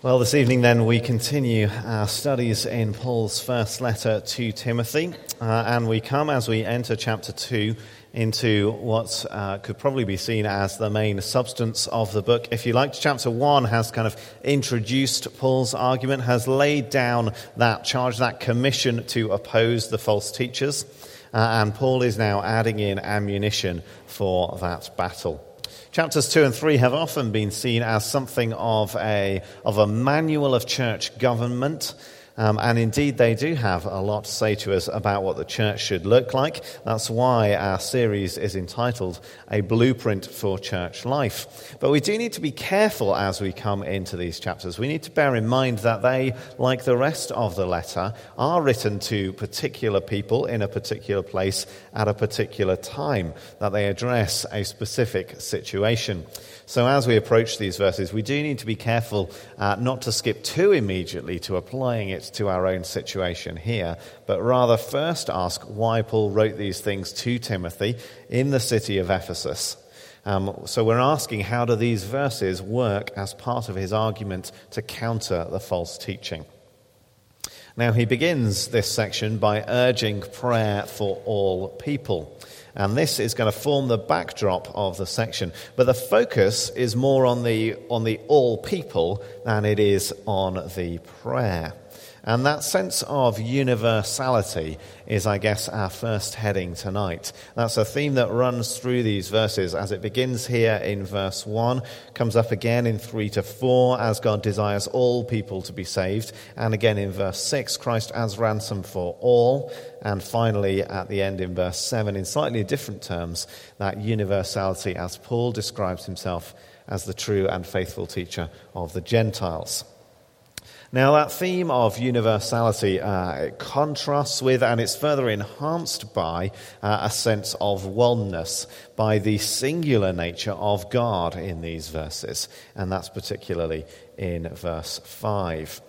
Well, this evening then we continue our studies in Paul's first letter to Timothy, uh, and we come as we enter chapter 2 into what uh, could probably be seen as the main substance of the book. If you like, chapter 1 has kind of introduced Paul's argument, has laid down that charge, that commission to oppose the false teachers, uh, and Paul is now adding in ammunition for that battle. Chapters 2 and 3 have often been seen as something of a, of a manual of church government. Um, and indeed, they do have a lot to say to us about what the church should look like. That's why our series is entitled A Blueprint for Church Life. But we do need to be careful as we come into these chapters. We need to bear in mind that they, like the rest of the letter, are written to particular people in a particular place at a particular time, that they address a specific situation. So, as we approach these verses, we do need to be careful uh, not to skip too immediately to applying it to our own situation here, but rather first ask why Paul wrote these things to Timothy in the city of Ephesus. Um, so, we're asking how do these verses work as part of his argument to counter the false teaching? Now, he begins this section by urging prayer for all people. And this is going to form the backdrop of the section. But the focus is more on the, on the all people than it is on the prayer. And that sense of universality is, I guess, our first heading tonight. That's a theme that runs through these verses as it begins here in verse 1, comes up again in 3 to 4, as God desires all people to be saved, and again in verse 6, Christ as ransom for all, and finally at the end in verse 7, in slightly different terms, that universality as Paul describes himself as the true and faithful teacher of the Gentiles. Now, that theme of universality uh, contrasts with and it's further enhanced by uh, a sense of oneness, by the singular nature of God in these verses, and that's particularly in verse 5.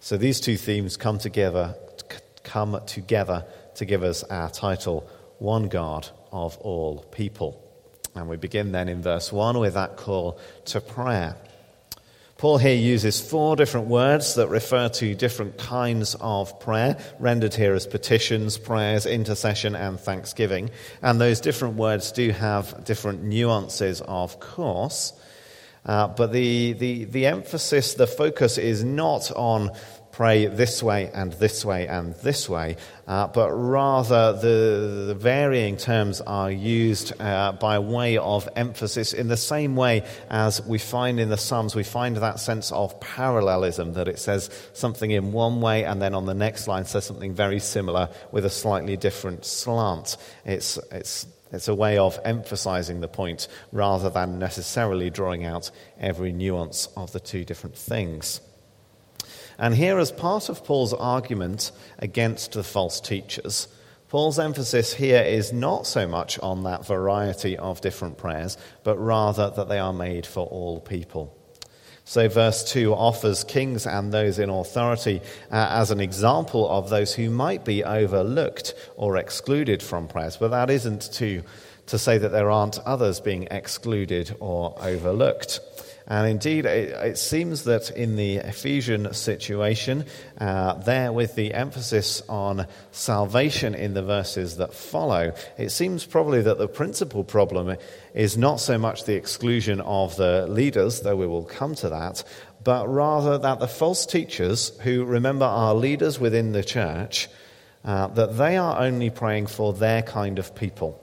So these two themes come together, come together to give us our title, One God of All People. And we begin then in verse 1 with that call to prayer. Paul here uses four different words that refer to different kinds of prayer, rendered here as petitions, prayers, intercession, and thanksgiving. And those different words do have different nuances, of course. Uh, but the, the, the emphasis, the focus is not on pray this way and this way and this way, uh, but rather the, the, varying terms are used uh, by way of emphasis in the same way as we find in the Psalms. We find that sense of parallelism, that it says something in one way and then on the next line says something very similar with a slightly different slant. It's, it's it's a way of emphasizing the point rather than necessarily drawing out every nuance of the two different things. And here, as part of Paul's argument against the false teachers, Paul's emphasis here is not so much on that variety of different prayers, but rather that they are made for all people. So, verse 2 offers kings and those in authority uh, as an example of those who might be overlooked or excluded from prayers. But that isn't to, to say that there aren't others being excluded or overlooked. And indeed, it, it, seems that in the Ephesian situation, uh, there with the emphasis on salvation in the verses that follow, it seems probably that the principal problem is not so much the exclusion of the leaders, though we will come to that, but rather that the false teachers, who remember are leaders within the church, uh, that they are only praying for their kind of people.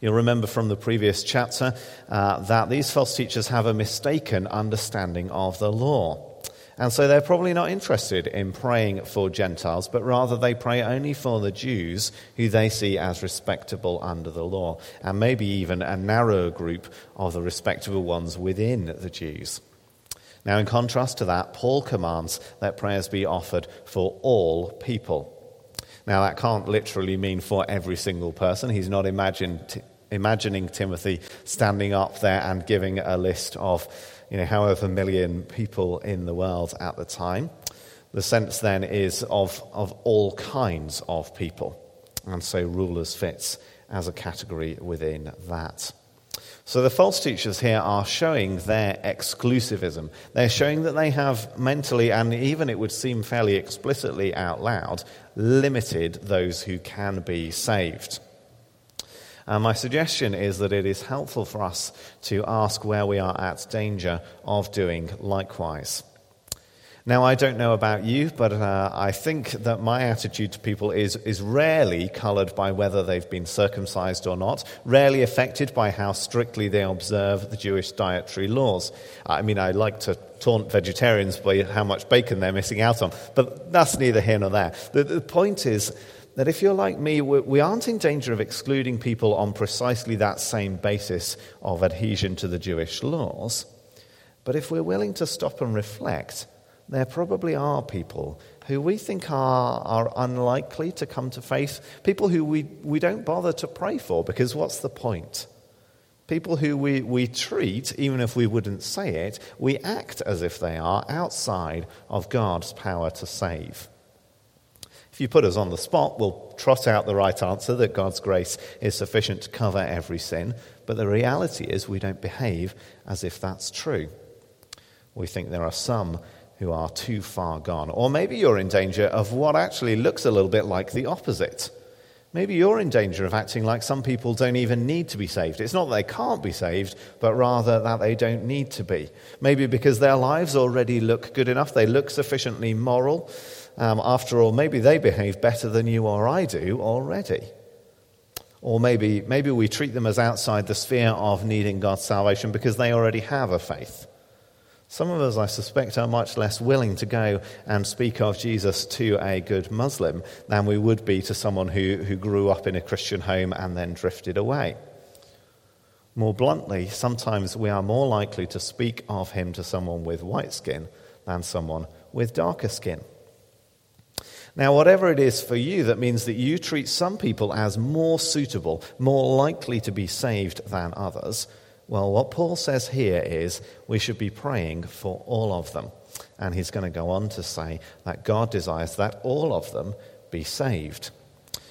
You'll remember from the previous chapter uh, that these false teachers have a mistaken understanding of the law. And so they're probably not interested in praying for Gentiles, but rather they pray only for the Jews who they see as respectable under the law, and maybe even a narrower group of the respectable ones within the Jews. Now, in contrast to that, Paul commands that prayers be offered for all people. Now, that can't literally mean for every single person. He's not imagined, imagining Timothy standing up there and giving a list of, you know, however million people in the world at the time. The sense then is of, of all kinds of people. And so rulers fits as a category within that. So the false teachers here are showing their exclusivism. They're showing that they have mentally, and even it would seem fairly explicitly out loud, limited those who can be saved. And my suggestion is that it is helpful for us to ask where we are at danger of doing likewise. Now, I don't know about you, but uh, I think that my attitude to people is, is rarely coloured by whether they've been circumcised or not, rarely affected by how strictly they observe the Jewish dietary laws. I mean, I like to taunt vegetarians by how much bacon they're missing out on, but that's neither here nor there. The, the point is that if you're like me, we aren't in danger of excluding people on precisely that same basis of adhesion to the Jewish laws. But if we're willing to stop and reflect, there probably are people who we think are, are unlikely to come to faith, people who we, we don't bother to pray for because what's the point? People who we, we treat, even if we wouldn't say it, we act as if they are outside of God's power to save. If you put us on the spot, we'll trot out the right answer that God's grace is sufficient to cover every sin, but the reality is we don't behave as if that's true. We think there are some who are too far gone. Or maybe you're in danger of what actually looks a little bit like the opposite. Maybe you're in danger of acting like some people don't even need to be saved. It's not that they can't be saved, but rather that they don't need to be. Maybe because their lives already look good enough, they look sufficiently moral. Um, after all, maybe they behave better than you or I do already. Or maybe, maybe we treat them as outside the sphere of needing God's salvation because they already have a faith. Some of us, I suspect, are much less willing to go and speak of Jesus to a good Muslim than we would be to someone who, who grew up in a Christian home and then drifted away. More bluntly, sometimes we are more likely to speak of him to someone with white skin than someone with darker skin. Now, whatever it is for you that means that you treat some people as more suitable, more likely to be saved than others, well, what Paul says here is we should be praying for all of them. And he's going to go on to say that God desires that all of them be saved.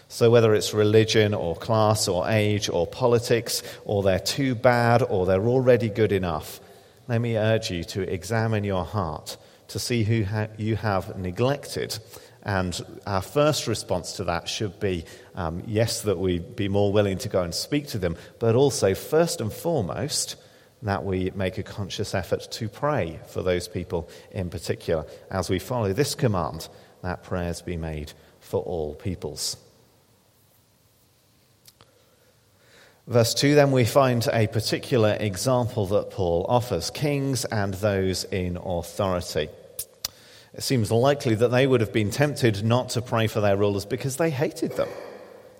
So, whether it's religion or class or age or politics, or they're too bad or they're already good enough, let me urge you to examine your heart to see who ha- you have neglected and our first response to that should be um, yes, that we be more willing to go and speak to them, but also, first and foremost, that we make a conscious effort to pray for those people in particular as we follow this command that prayers be made for all peoples. Verse 2, then we find a particular example that Paul offers kings and those in authority. It seems likely that they would have been tempted not to pray for their rulers because they hated them.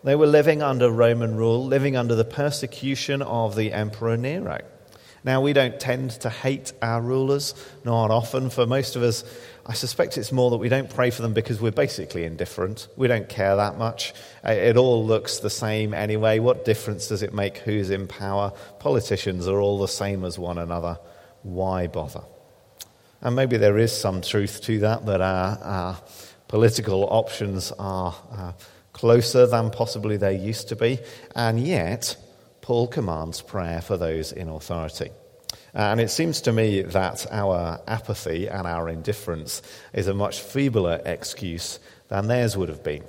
They were living under Roman rule, living under the persecution of the Emperor Nero. Now, we don't tend to hate our rulers, not often. For most of us, I suspect it's more that we don't pray for them because we're basically indifferent. We don't care that much. It all looks the same anyway. What difference does it make who's in power? Politicians are all the same as one another. Why bother? And maybe there is some truth to that, that our, our political options are uh, closer than possibly they used to be. And yet, Paul commands prayer for those in authority. And it seems to me that our apathy and our indifference is a much feebler excuse than theirs would have been.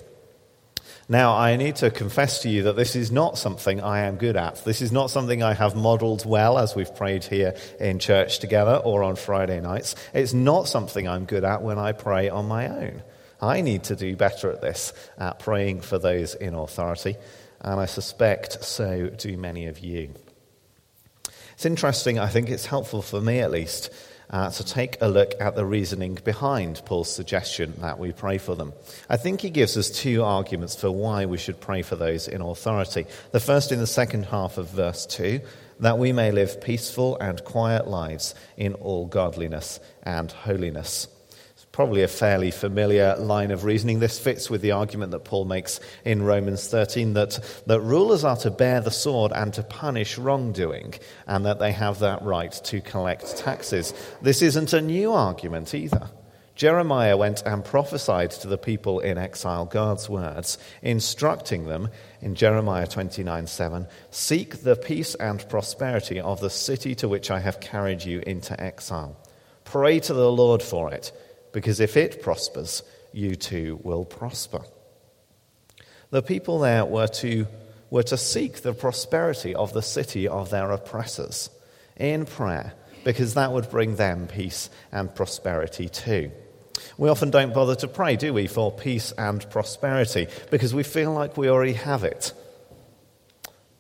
Now, I need to confess to you that this is not something I am good at. This is not something I have modeled well as we've prayed here in church together or on Friday nights. It's not something I'm good at when I pray on my own. I need to do better at this, at praying for those in authority, and I suspect so do many of you. It's interesting, I think it's helpful for me at least, uh, to take a look at the reasoning behind Paul's suggestion that we pray for them. I think he gives us two arguments for why we should pray for those in authority. The first in the second half of verse 2 that we may live peaceful and quiet lives in all godliness and holiness probably a fairly familiar line of reasoning. This fits with the argument that Paul makes in Romans 13 that, that rulers are to bear the sword and to punish wrongdoing, and that they have that right to collect taxes. This isn't a new argument either. Jeremiah went and prophesied to the people in exile God's words, instructing them in Jeremiah 29 7 Seek the peace and prosperity of the city to which I have carried you into exile. Pray to the Lord for it, because if it prospers, you too will prosper. The people there were to, were to seek the prosperity of the city of their oppressors in prayer, because that would bring them peace and prosperity too. We often don't bother to pray, do we, for peace and prosperity because we feel like we already have it.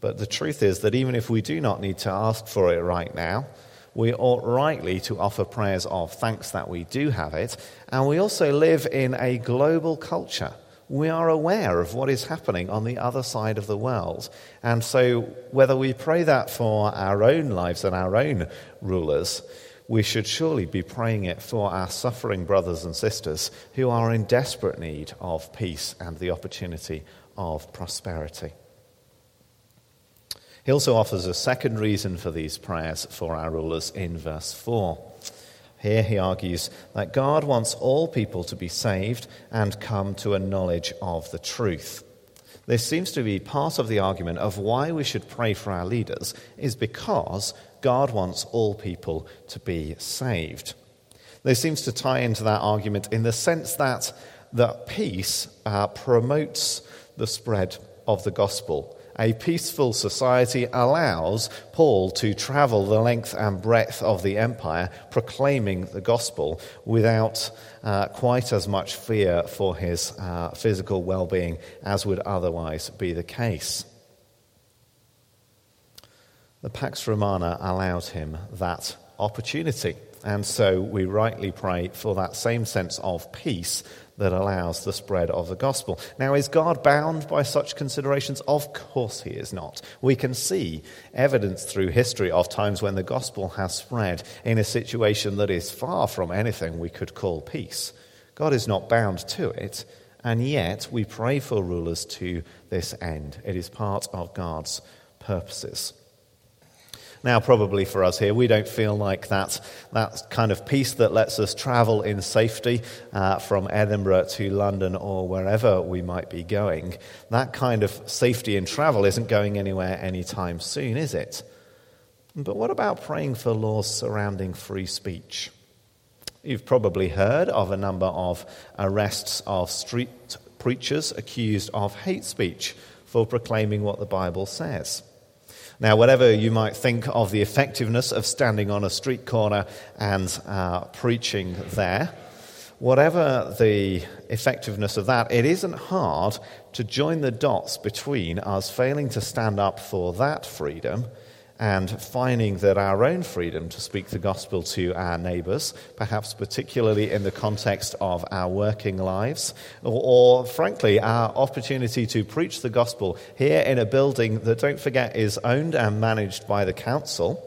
But the truth is that even if we do not need to ask for it right now, we ought rightly to offer prayers of thanks that we do have it. And we also live in a global culture. We are aware of what is happening on the other side of the world. And so, whether we pray that for our own lives and our own rulers, we should surely be praying it for our suffering brothers and sisters who are in desperate need of peace and the opportunity of prosperity. He also offers a second reason for these prayers for our rulers in verse 4. Here he argues that God wants all people to be saved and come to a knowledge of the truth. This seems to be part of the argument of why we should pray for our leaders, is because God wants all people to be saved. This seems to tie into that argument in the sense that, that peace uh, promotes the spread of the gospel. A peaceful society allows Paul to travel the length and breadth of the empire proclaiming the gospel without uh, quite as much fear for his uh, physical well being as would otherwise be the case. The Pax Romana allowed him that opportunity. And so we rightly pray for that same sense of peace that allows the spread of the gospel. Now, is God bound by such considerations? Of course, he is not. We can see evidence through history of times when the gospel has spread in a situation that is far from anything we could call peace. God is not bound to it, and yet we pray for rulers to this end. It is part of God's purposes. Now, probably for us here, we don't feel like that, that kind of peace that lets us travel in safety uh, from Edinburgh to London or wherever we might be going. That kind of safety in travel isn't going anywhere anytime soon, is it? But what about praying for laws surrounding free speech? You've probably heard of a number of arrests of street preachers accused of hate speech for proclaiming what the Bible says. Now, whatever you might think of the effectiveness of standing on a street corner and uh, preaching there, whatever the effectiveness of that, it isn't hard to join the dots between us failing to stand up for that freedom and finding that our own freedom to speak the gospel to our neighbours, perhaps particularly in the context of our working lives, or, or, frankly, our opportunity to preach the gospel here in a building that, don't forget, is owned and managed by the council.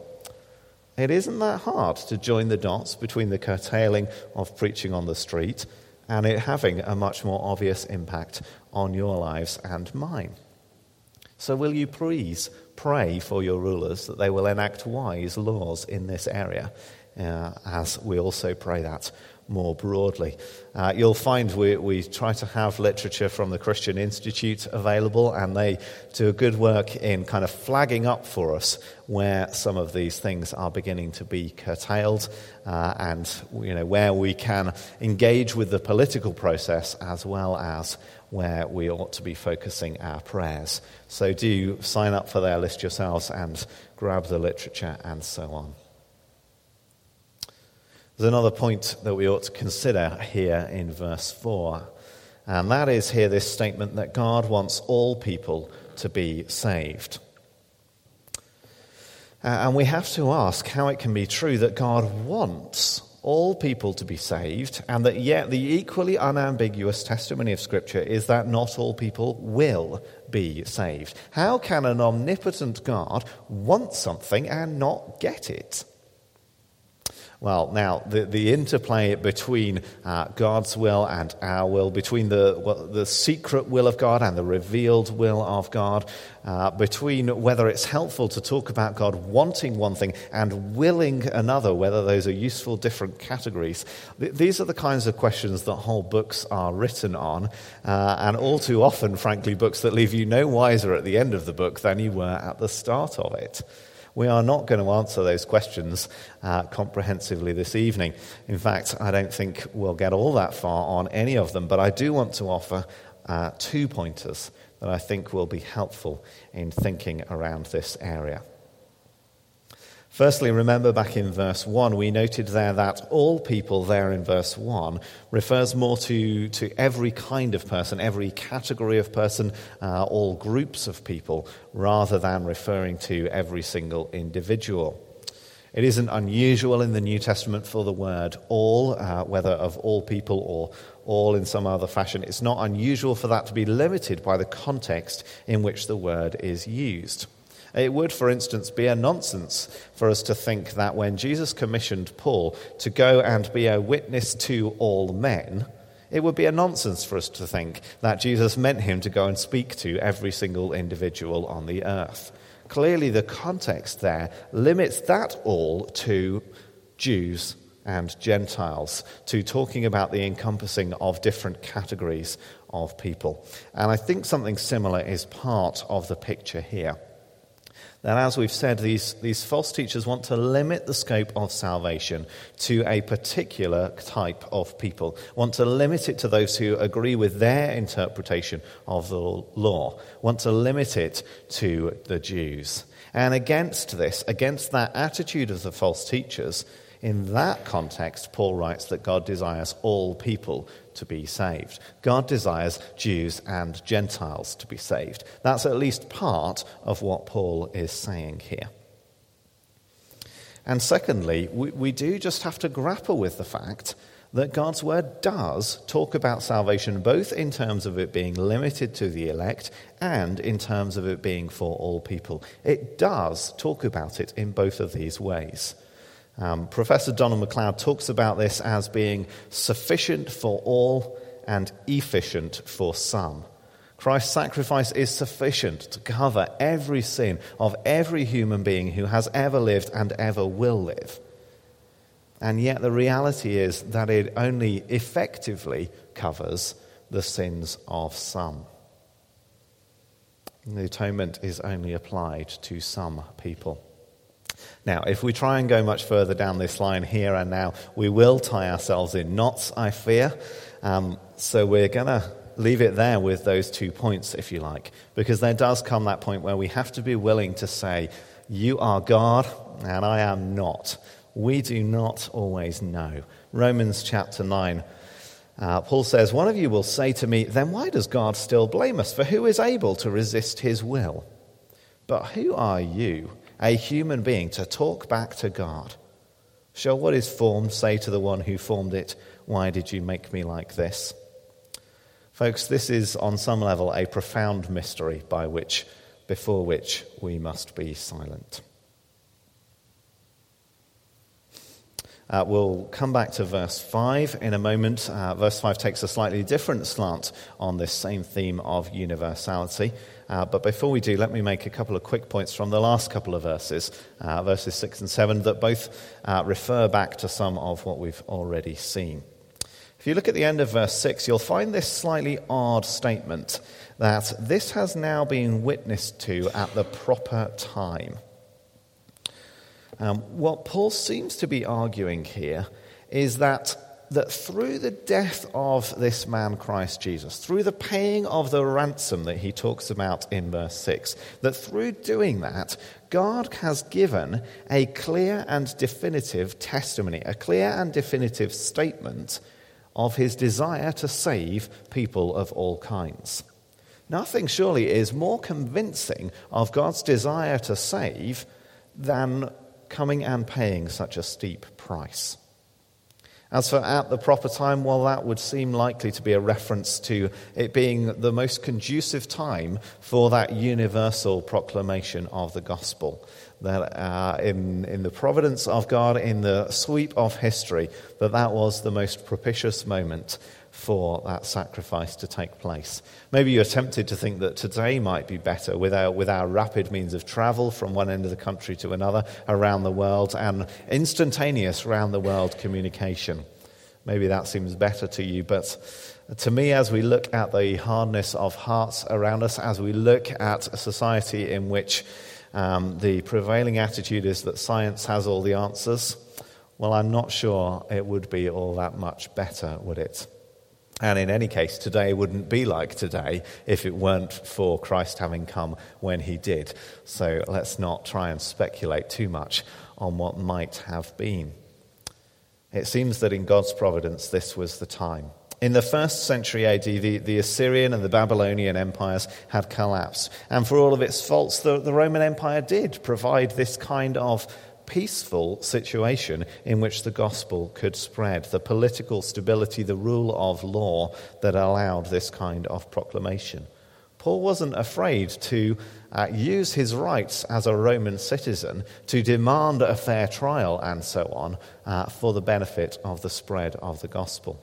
It isn't that hard to join the dots between the curtailing of preaching on the street and it having a much more obvious impact on your lives and mine. So, will you please pray for your rulers that they will enact wise laws in this area, uh, as we also pray that more broadly. Uh, you'll find we, we try to have literature from the Christian Institute available, and they do a good work in kind of flagging up for us where some of these things are beginning to be curtailed uh, and you know, where we can engage with the political process as well as where we ought to be focusing our prayers. So do sign up for their list yourselves and grab the literature and so on. There's another point that we ought to consider here in verse 4, and that is here this statement that God wants all people to be saved. Uh, and we have to ask how it can be true that God wants all people to be saved, and that yet the equally unambiguous testimony of Scripture is that not all people will be saved. How can an omnipotent God want something and not get it? Well, now, the, the interplay between uh, God's will and our will, between the, well, the secret will of God and the revealed will of God, uh, between whether it's helpful to talk about God wanting one thing and willing another, whether those are useful different categories. Th- these are the kinds of questions that whole books are written on, uh, and all too often, frankly, books that leave you no wiser at the end of the book than you were at the start of it. We are not going to answer those questions uh, comprehensively this evening. In fact, I don't think we'll get all that far on any of them, but I do want to offer uh, two pointers that I think will be helpful in thinking around this area. Firstly, remember back in verse 1, we noted there that all people there in verse 1 refers more to, to every kind of person, every category of person, uh, all groups of people, rather than referring to every single individual. It isn't unusual in the New Testament for the word all, uh, whether of all people or all in some other fashion. It's not unusual for that to be limited by the context in which the word is used. It would, for instance, be a nonsense for us to think that when Jesus commissioned Paul to go and be a witness to all men, it would be a nonsense for us to think that Jesus meant him to go and speak to every single individual on the earth. Clearly, the context there limits that all to Jews and Gentiles, to talking about the encompassing of different categories of people. And I think something similar is part of the picture here that, as we've said, these, these false teachers want to limit the scope of salvation to a particular type of people, want to limit it to those who agree with their interpretation of the law, want to limit it to the Jews. And against this, against that attitude of the false teachers, in that context, Paul writes that God desires all people to be saved. God desires Jews and Gentiles to be saved. That's at least part of what Paul is saying here. And secondly, we, we do just have to grapple with the fact that God's word does talk about salvation both in terms of it being limited to the elect and in terms of it being for all people. It does talk about it in both of these ways. Um, Professor Donald MacLeod talks about this as being sufficient for all and efficient for some. Christ's sacrifice is sufficient to cover every sin of every human being who has ever lived and ever will live. And yet, the reality is that it only effectively covers the sins of some. The atonement is only applied to some people. Now, if we try and go much further down this line here and now, we will tie ourselves in knots, I fear. Um, so we're going to leave it there with those two points, if you like, because there does come that point where we have to be willing to say, You are God, and I am not. We do not always know. Romans chapter 9. Uh, Paul says, One of you will say to me, Then why does God still blame us? For who is able to resist his will? But who are you? A human being to talk back to God. Shall what is formed say to the one who formed it, Why did you make me like this? Folks, this is on some level a profound mystery by which, before which we must be silent. Uh, we'll come back to verse 5 in a moment. Uh, verse 5 takes a slightly different slant on this same theme of universality. Uh, but before we do, let me make a couple of quick points from the last couple of verses, uh, verses 6 and 7, that both uh, refer back to some of what we've already seen. If you look at the end of verse 6, you'll find this slightly odd statement that this has now been witnessed to at the proper time. Um, what Paul seems to be arguing here is that that through the death of this man, Christ Jesus, through the paying of the ransom that he talks about in verse 6, that through doing that, God has given a clear and definitive testimony, a clear and definitive statement of his desire to save people of all kinds. Nothing surely is more convincing of God's desire to save than coming and paying such a steep price. As for at the proper time, well, that would seem likely to be a reference to it being the most conducive time for that universal proclamation of the gospel. that uh, in, in the providence of God, in the sweep of history, that that was the most propitious moment for that sacrifice to take place. Maybe you're tempted to think that today might be better with our, with our rapid means of travel from one end of the country to another around the world and instantaneous round the world communication. Maybe that seems better to you, but to me, as we look at the hardness of hearts around us, as we look at a society in which um, the prevailing attitude is that science has all the answers, well, I'm not sure it would be all that much better, would it? And in any case, today wouldn't be like today if it weren't for Christ having come when he did. So let's not try and speculate too much on what might have been. It seems that in God's providence, this was the time. In the first century AD, the, the, Assyrian and the Babylonian empires had collapsed. And for all of its faults, the, the Roman Empire did provide this kind of peaceful situation in which the gospel could spread, the political stability, the rule of law that allowed this kind of proclamation. Paul wasn't afraid to uh, use his rights as a Roman citizen to demand a fair trial and so on uh, for the benefit of the spread of the gospel.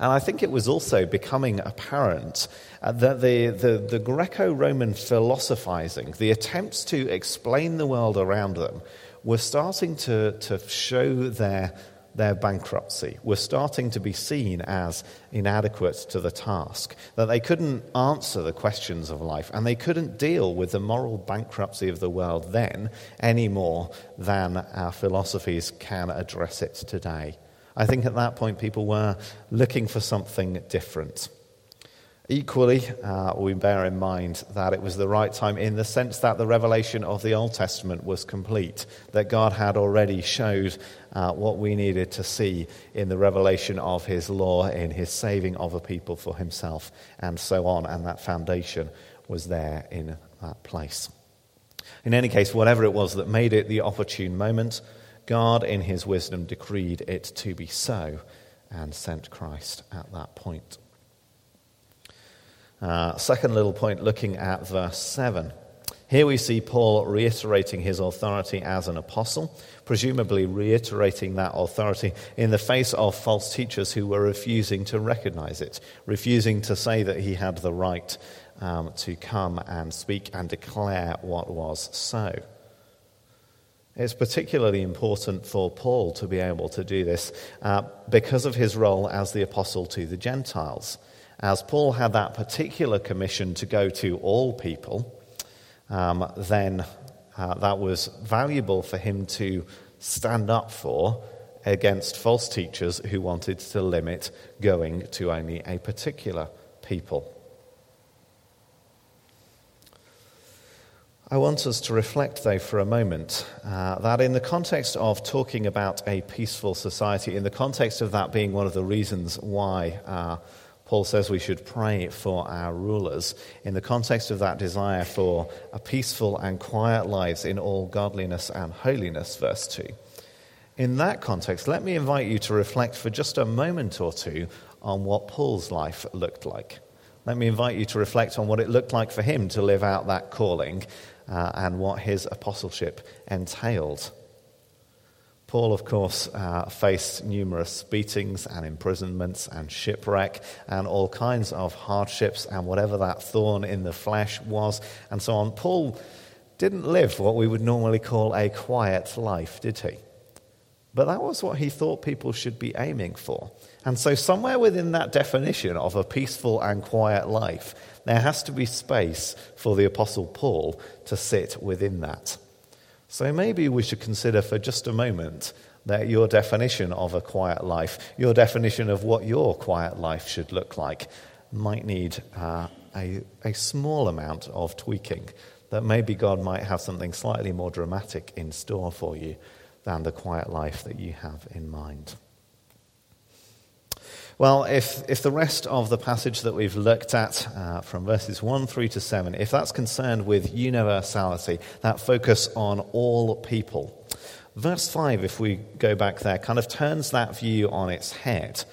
And I think it was also becoming apparent uh, that the, the, the Greco Roman philosophizing, the attempts to explain the world around them, were starting to, to show their, their bankruptcy, were starting to be seen as inadequate to the task, that they couldn't answer the questions of life, and they couldn't deal with the moral bankruptcy of the world then any more than our philosophies can address it today. I think at that point people were looking for something different. Equally, uh, we bear in mind that it was the right time in the sense that the revelation of the Old Testament was complete, that God had already showed uh, what we needed to see in the revelation of His law, in His saving of a people for Himself, and so on, and that foundation was there in that place. In any case, whatever it was that made it the opportune moment, God, in his wisdom, decreed it to be so and sent Christ at that point. Uh, second little point, looking at verse 7. Here we see Paul reiterating his authority as an apostle, presumably reiterating that authority in the face of false teachers who were refusing to recognize it, refusing to say that he had the right um, to come and speak and declare what was so. It's particularly important for Paul to be able to do this uh, because of his role as the apostle to the Gentiles. As Paul had that particular commission to go to all people, um, then uh, that was valuable for him to stand up for against false teachers who wanted to limit going to only a particular people. I want us to reflect, though, for a moment, uh, that in the context of talking about a peaceful society, in the context of that being one of the reasons why uh, Paul says we should pray for our rulers, in the context of that desire for a peaceful and quiet lives in all godliness and holiness, verse 2. In that context, let me invite you to reflect for just a moment or two on what Paul's life looked like. Let me invite you to reflect on what it looked like for him to live out that calling uh, and what his apostleship entailed. Paul, of course, uh, faced numerous beatings and imprisonments and shipwreck and all kinds of hardships and whatever that thorn in the flesh was and so on. Paul didn't live what we would normally call a quiet life, did he? But that was what he thought people should be aiming for. And so, somewhere within that definition of a peaceful and quiet life, there has to be space for the Apostle Paul to sit within that. So maybe we should consider for just a moment that your definition of a quiet life, your definition of what your quiet life should look like, might need uh, a, a small amount of tweaking. That maybe God might have something slightly more dramatic in store for you than the quiet life that you have in mind. Well, if, if the rest of the passage that we've looked at uh, from verses 1 through to 7, if that's concerned with universality, that focus on all people, verse 5, if we go back there, kind of turns that view on its head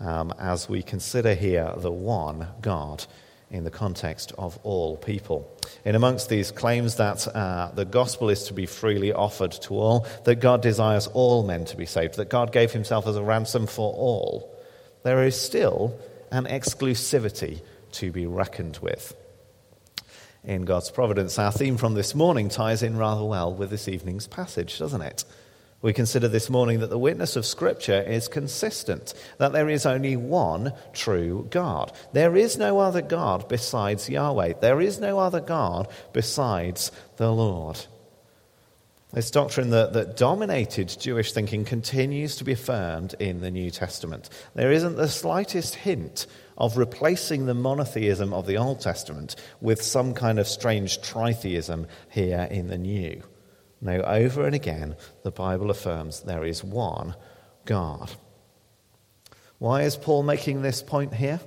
um, as we consider here the one God in the context of all people. In amongst these claims that uh, the gospel is to be freely offered to all, that God desires all men to be saved, that God gave himself as a ransom for all, there is still an exclusivity to be reckoned with. In God's providence, our theme from this morning ties in rather well with this evening's passage, doesn't it? We consider this morning that the witness of Scripture is consistent, that there is only one true God. There is no other God besides Yahweh. There is no other God besides the Lord. This doctrine that, that dominated Jewish thinking continues to be affirmed in the New Testament. There isn't the slightest hint of replacing the monotheism of the Old Testament with some kind of strange tritheism here in the New. No, over and again, the Bible affirms there is one God. Why is Paul making this point here?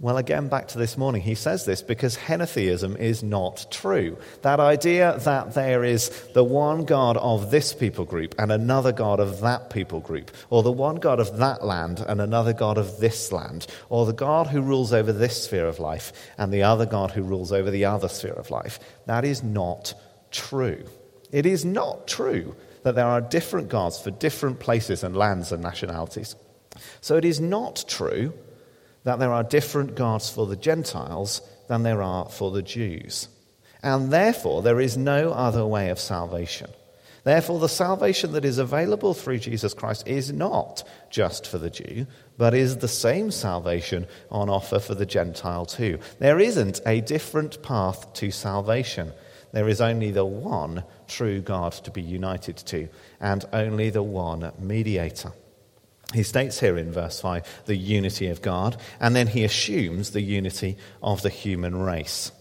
Well, again, back to this morning, he says this because henotheism is not true. That idea that there is the one God of this people group and another God of that people group, or the one God of that land and another God of this land, or the God who rules over this sphere of life and the other God who rules over the other sphere of life, that is not true. It is not true that there are different gods for different places and lands and nationalities. So it is not true that there are different gods for the Gentiles than there are for the Jews. And therefore, there is no other way of salvation. Therefore, the salvation that is available through Jesus Christ is not just for the Jew, but is the same salvation on offer for the Gentile too. There isn't a different path to salvation. There is only the one true God to be united to, and only the one mediator. He states here in verse 5 the unity of God, and then he assumes the unity of the human race.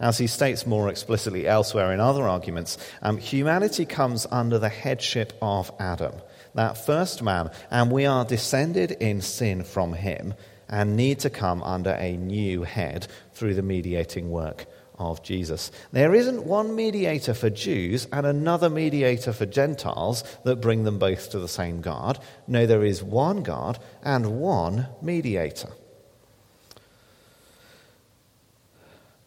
As he states more explicitly elsewhere in other arguments, um, humanity comes under the headship of Adam, that first man, and we are descended in sin from him and need to come under a new head through the mediating work of Jesus. There isn't one mediator for Jews and another mediator for Gentiles that bring them both to the same God. No, there is one God and one mediator.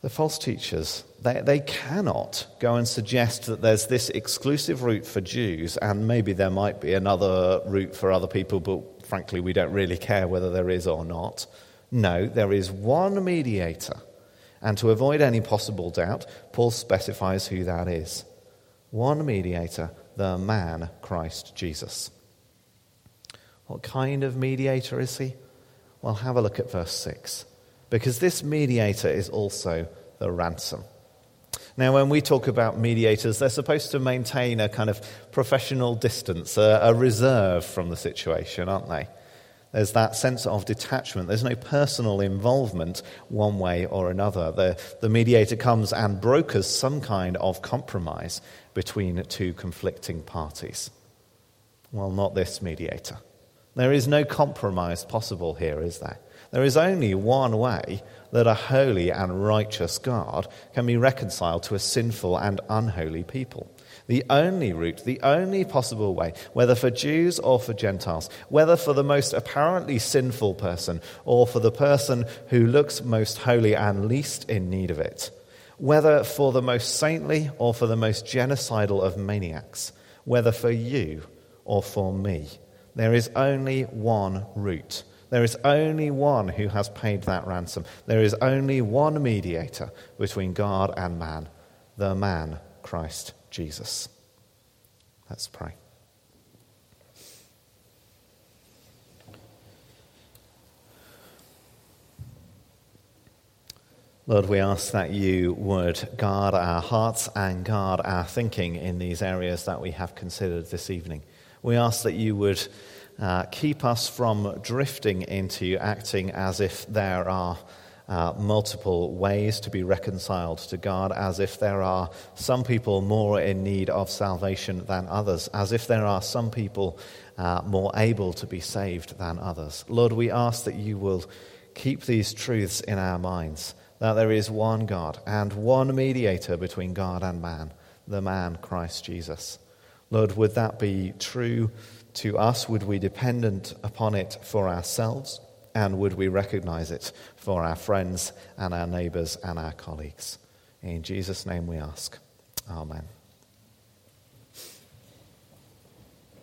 The false teachers, they, they cannot go and suggest that there's this exclusive route for Jews and maybe there might be another route for other people, but frankly, we don't really care whether there is or not. No, there is one mediator and to avoid any possible doubt, Paul specifies who that is one mediator, the man Christ Jesus. What kind of mediator is he? Well, have a look at verse 6. Because this mediator is also the ransom. Now, when we talk about mediators, they're supposed to maintain a kind of professional distance, a, a reserve from the situation, aren't they? There's that sense of detachment. There's no personal involvement one way or another. The, the mediator comes and brokers some kind of compromise between two conflicting parties. Well, not this mediator. There is no compromise possible here, is there? There is only one way that a holy and righteous God can be reconciled to a sinful and unholy people. The only route, the only possible way, whether for Jews or for Gentiles, whether for the most apparently sinful person or for the person who looks most holy and least in need of it, whether for the most saintly or for the most genocidal of maniacs, whether for you or for me, there is only one route. There is only one who has paid that ransom. There is only one mediator between God and man, the man, Christ Jesus. Let's pray. Lord, we ask that you would guard our hearts and guard our thinking in these areas that we have considered this evening. We ask that you would uh, keep us from drifting into acting as if there are uh, multiple ways to be reconciled to God, as if there are some people more in need of salvation than others, as if there are some people uh, more able to be saved than others. Lord, we ask that you will keep these truths in our minds that there is one God and one mediator between God and man, the man Christ Jesus. Lord, would that be true to us? Would we dependent upon it for ourselves? And would we recognize it for our friends and our neighbors and our colleagues? In Jesus' name we ask. Amen.